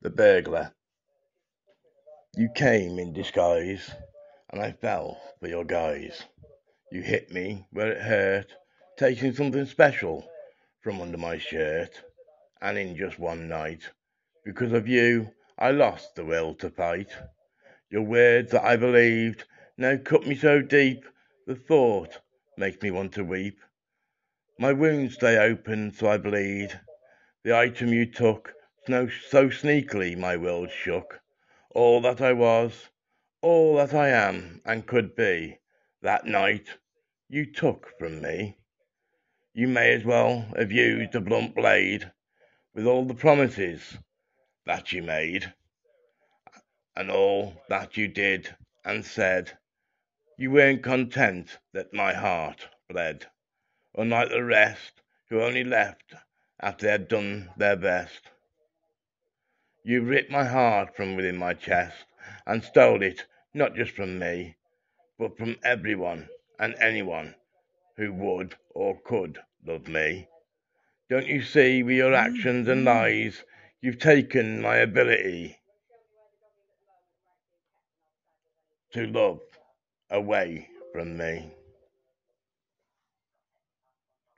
The burglar. You came in disguise, and I fell for your guise. You hit me where it hurt, taking something special from under my shirt. And in just one night, because of you, I lost the will to fight. Your words that I believed now cut me so deep, the thought makes me want to weep. My wounds stay open, so I bleed. The item you took so sneakily my world shook. All that I was, all that I am and could be, that night you took from me. You may as well have used a blunt blade with all the promises that you made and all that you did and said. You weren't content that my heart bled, unlike the rest who only left after they had done their best. You ripped my heart from within my chest and stole it not just from me, but from everyone and anyone who would or could love me. Don't you see with your actions and mm-hmm. lies you've taken my ability to love away from me?